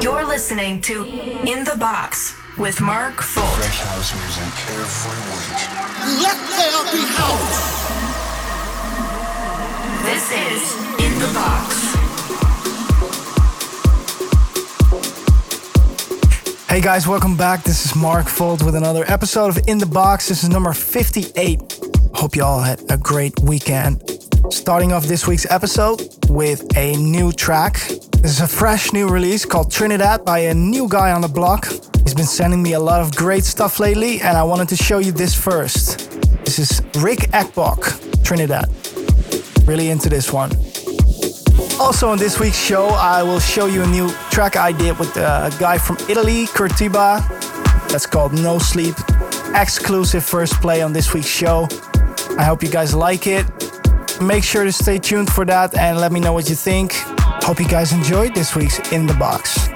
You're listening to In the Box with Mark Folt. Fresh house music every week. Let there be house. This is In the Box. Hey guys, welcome back. This is Mark Fold with another episode of In the Box. This is number 58. Hope you all had a great weekend. Starting off this week's episode with a new track. This is a fresh new release called Trinidad by a new guy on the block. He's been sending me a lot of great stuff lately, and I wanted to show you this first. This is Rick Ekbok, Trinidad. Really into this one. Also, on this week's show, I will show you a new track I did with uh, a guy from Italy, Curtiba. That's called No Sleep. Exclusive first play on this week's show. I hope you guys like it. Make sure to stay tuned for that and let me know what you think. Hope you guys enjoyed this week's In the Box.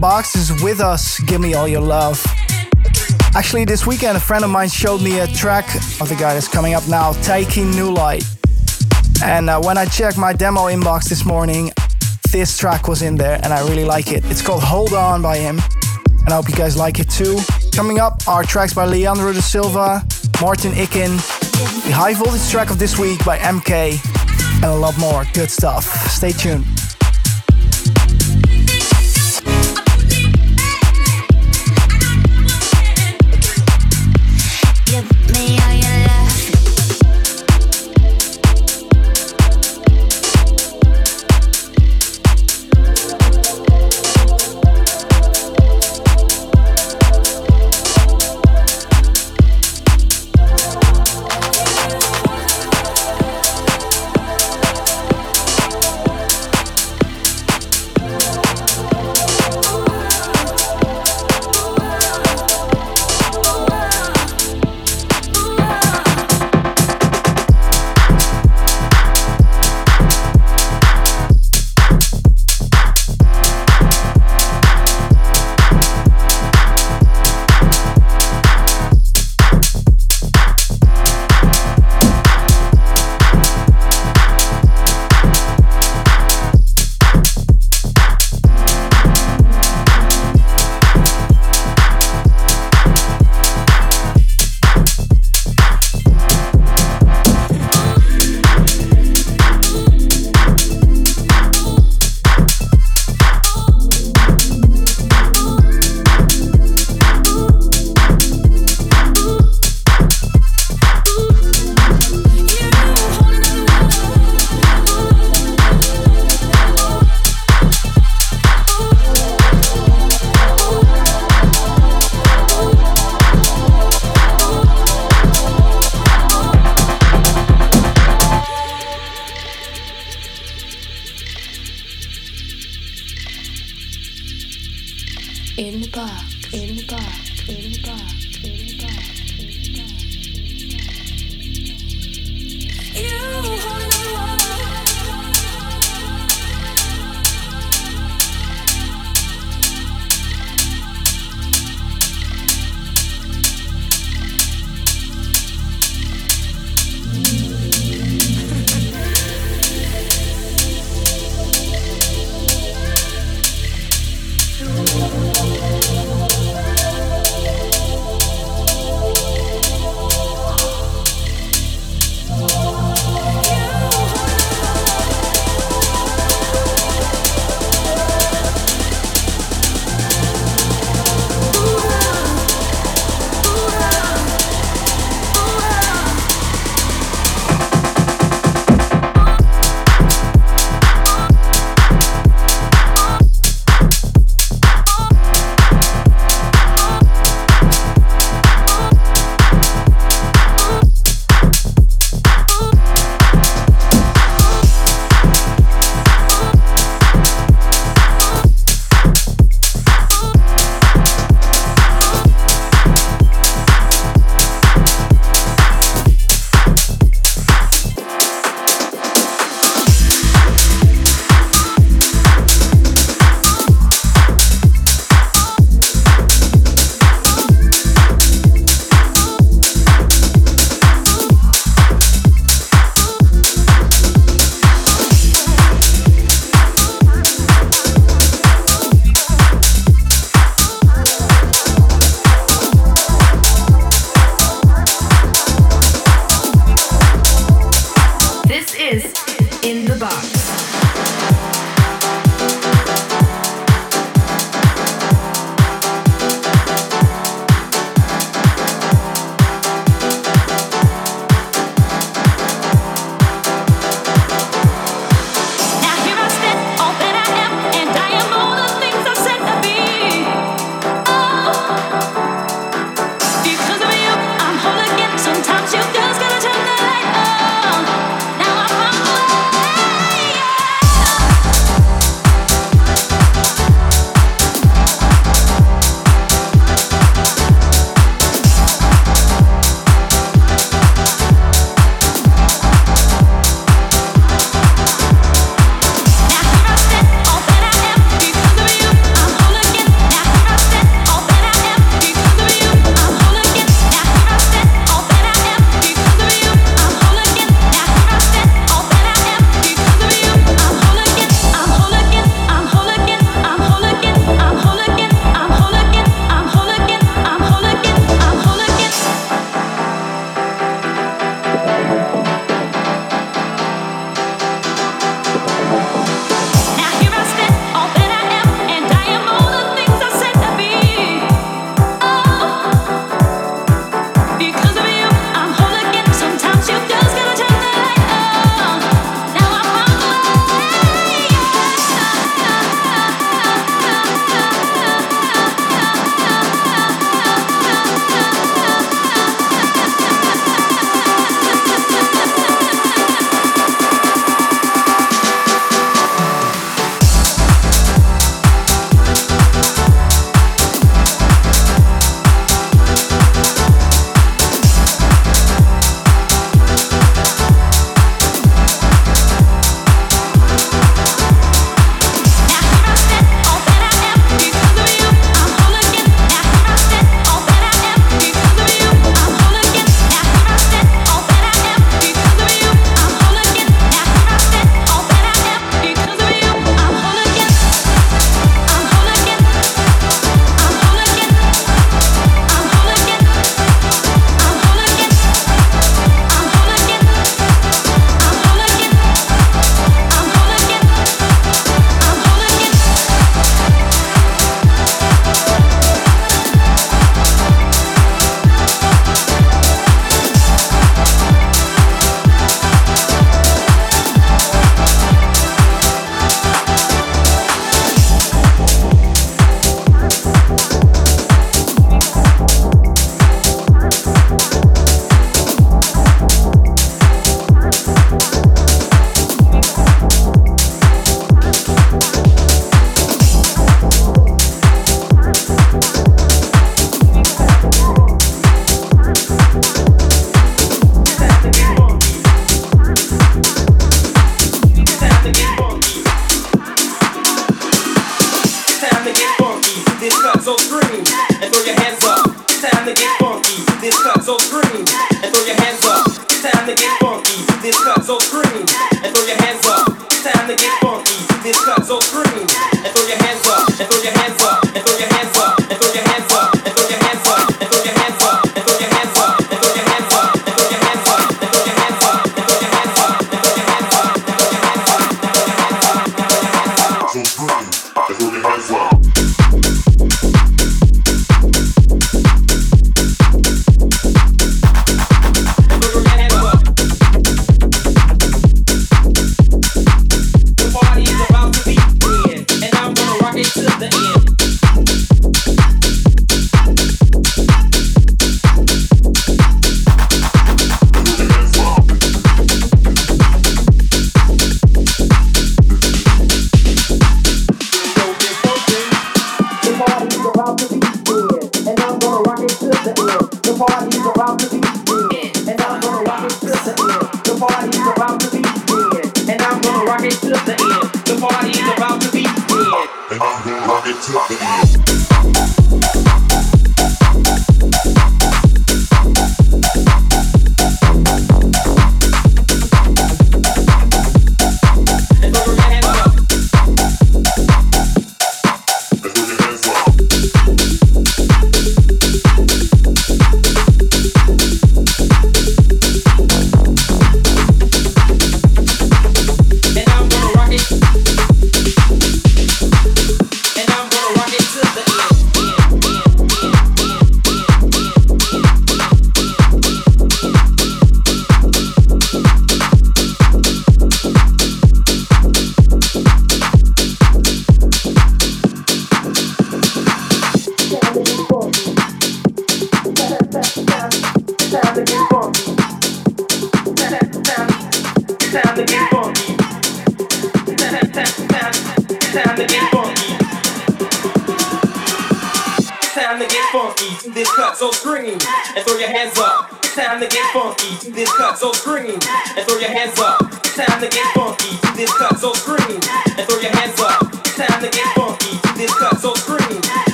Box is with us. Give me all your love. Actually, this weekend, a friend of mine showed me a track of the guy that's coming up now, Taking New Light. And uh, when I checked my demo inbox this morning, this track was in there and I really like it. It's called Hold On by him. And I hope you guys like it too. Coming up are tracks by Leandro da Silva, Martin Ikin, the high voltage track of this week by MK, and a lot more good stuff. Stay tuned.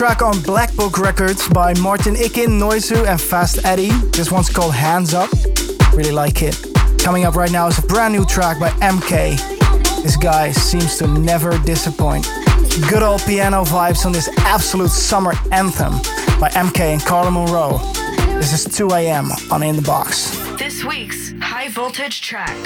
Track on Black Book Records by Martin Ikin, Noizu, and Fast Eddie. This one's called Hands Up. Really like it. Coming up right now is a brand new track by MK. This guy seems to never disappoint. Good old piano vibes on this absolute summer anthem by MK and Carla Monroe. This is 2 a.m. on In the Box. This week's high voltage track.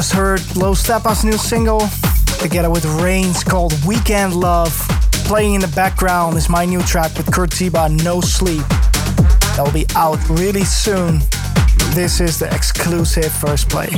Just heard Low Steppa's new single, together with Rains called Weekend Love. Playing in the background is my new track with Kurt Tiba, No Sleep. That will be out really soon. This is the exclusive first play.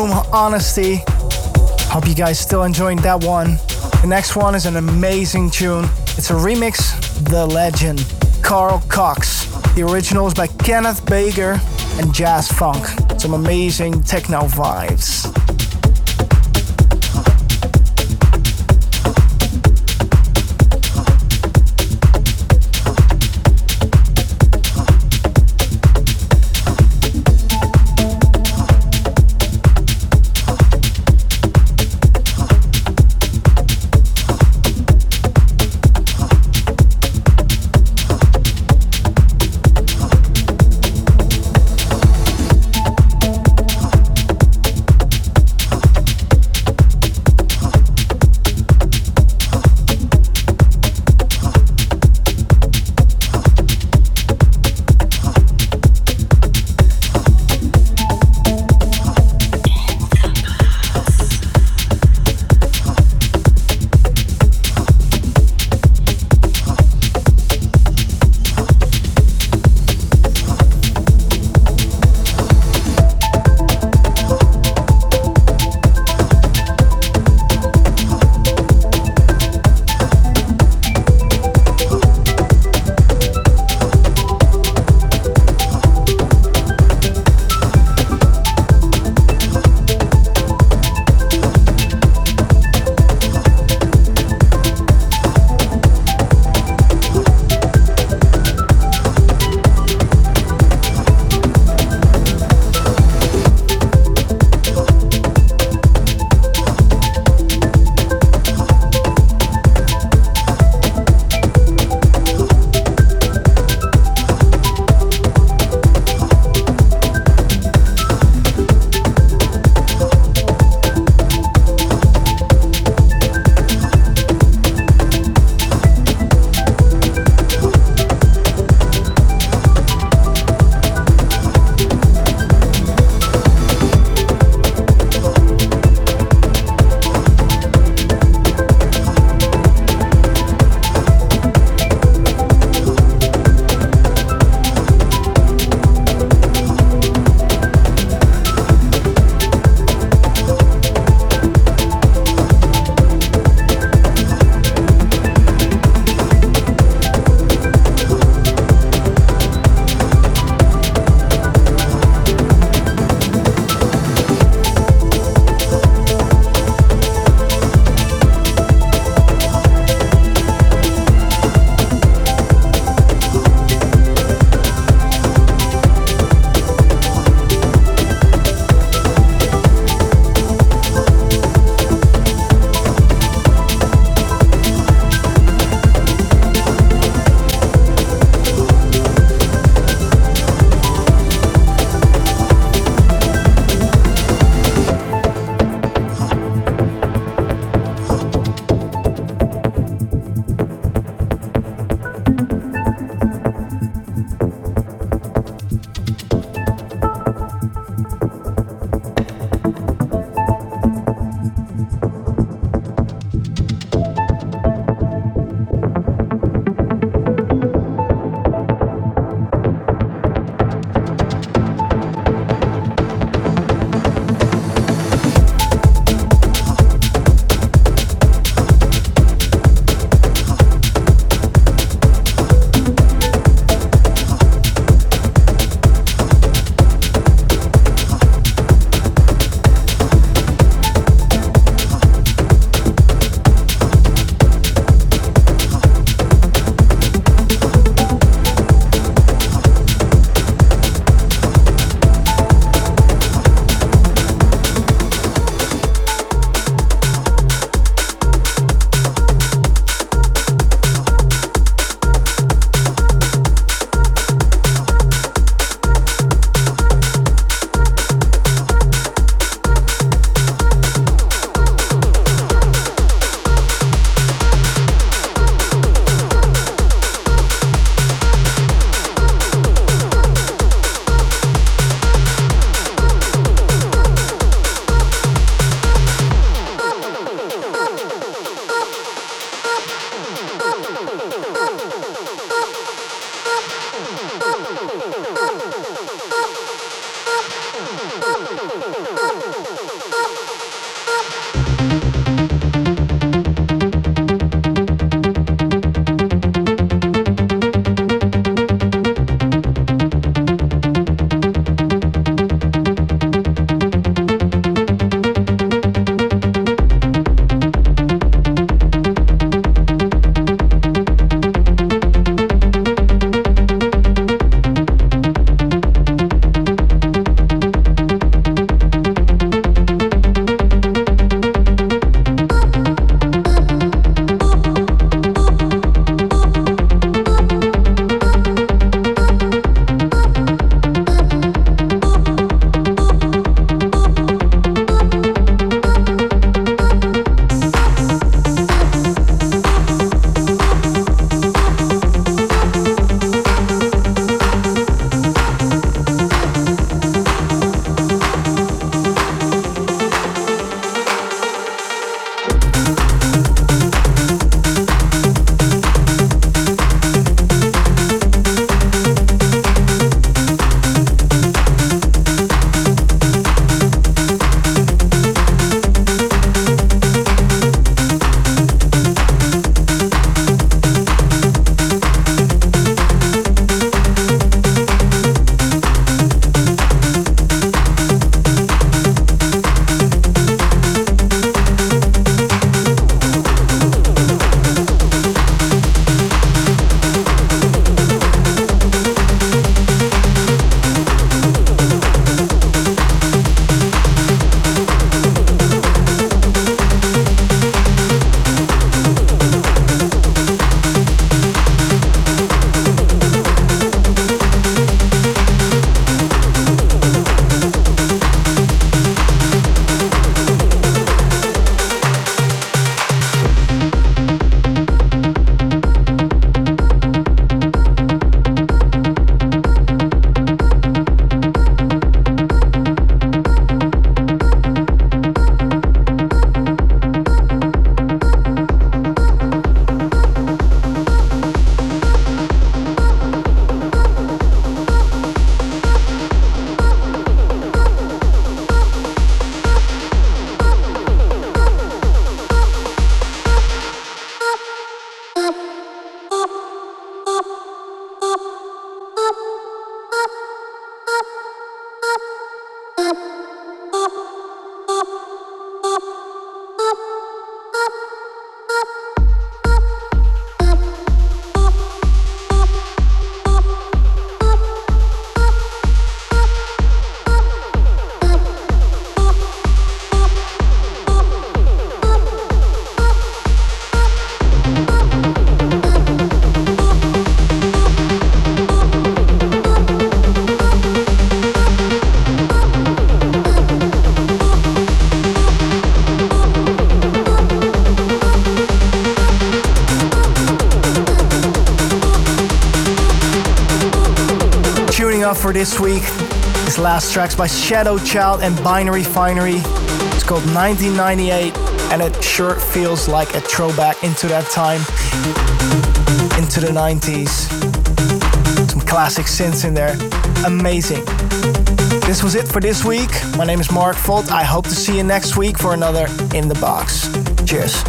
Toolroom, Honesty. Hope you guys still enjoying that one. The next one is an amazing tune. It's a remix, The Legend, Carl Cox. The original is by Kenneth Baker and Jazz Funk. Some amazing techno vibes. Track's by Shadow Child and Binary Finary. It's called 1998 and it sure feels like a throwback into that time, into the 90s. Some classic synths in there. Amazing. This was it for this week. My name is Mark Volt. I hope to see you next week for another In the Box. Cheers.